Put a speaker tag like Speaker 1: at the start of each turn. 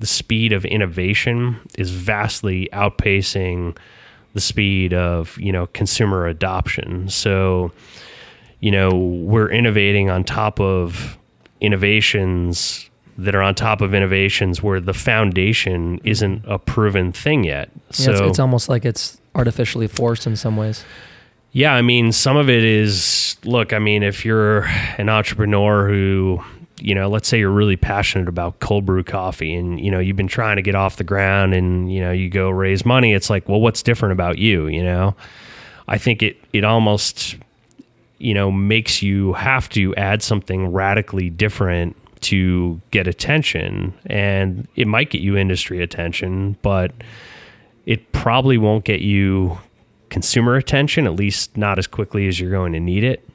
Speaker 1: the speed of innovation is vastly outpacing the speed of you know consumer adoption. So, you know, we're innovating on top of innovations that are on top of innovations where the foundation isn't a proven thing yet. So
Speaker 2: Yeah, it's, it's almost like it's artificially forced in some ways.
Speaker 1: yeah, I mean, some of it is look, I mean, if you're an entrepreneur who, you know, let's say you're really passionate about cold brew coffee and, you know, you've been trying to get off the ground and, you know, you go raise money, it's like, well, what's different about you, you know? I think it it almost you know makes you have to add something radically different to get attention and it might get you industry attention, but it probably won't get you consumer attention, at least not as quickly as you're going to need it.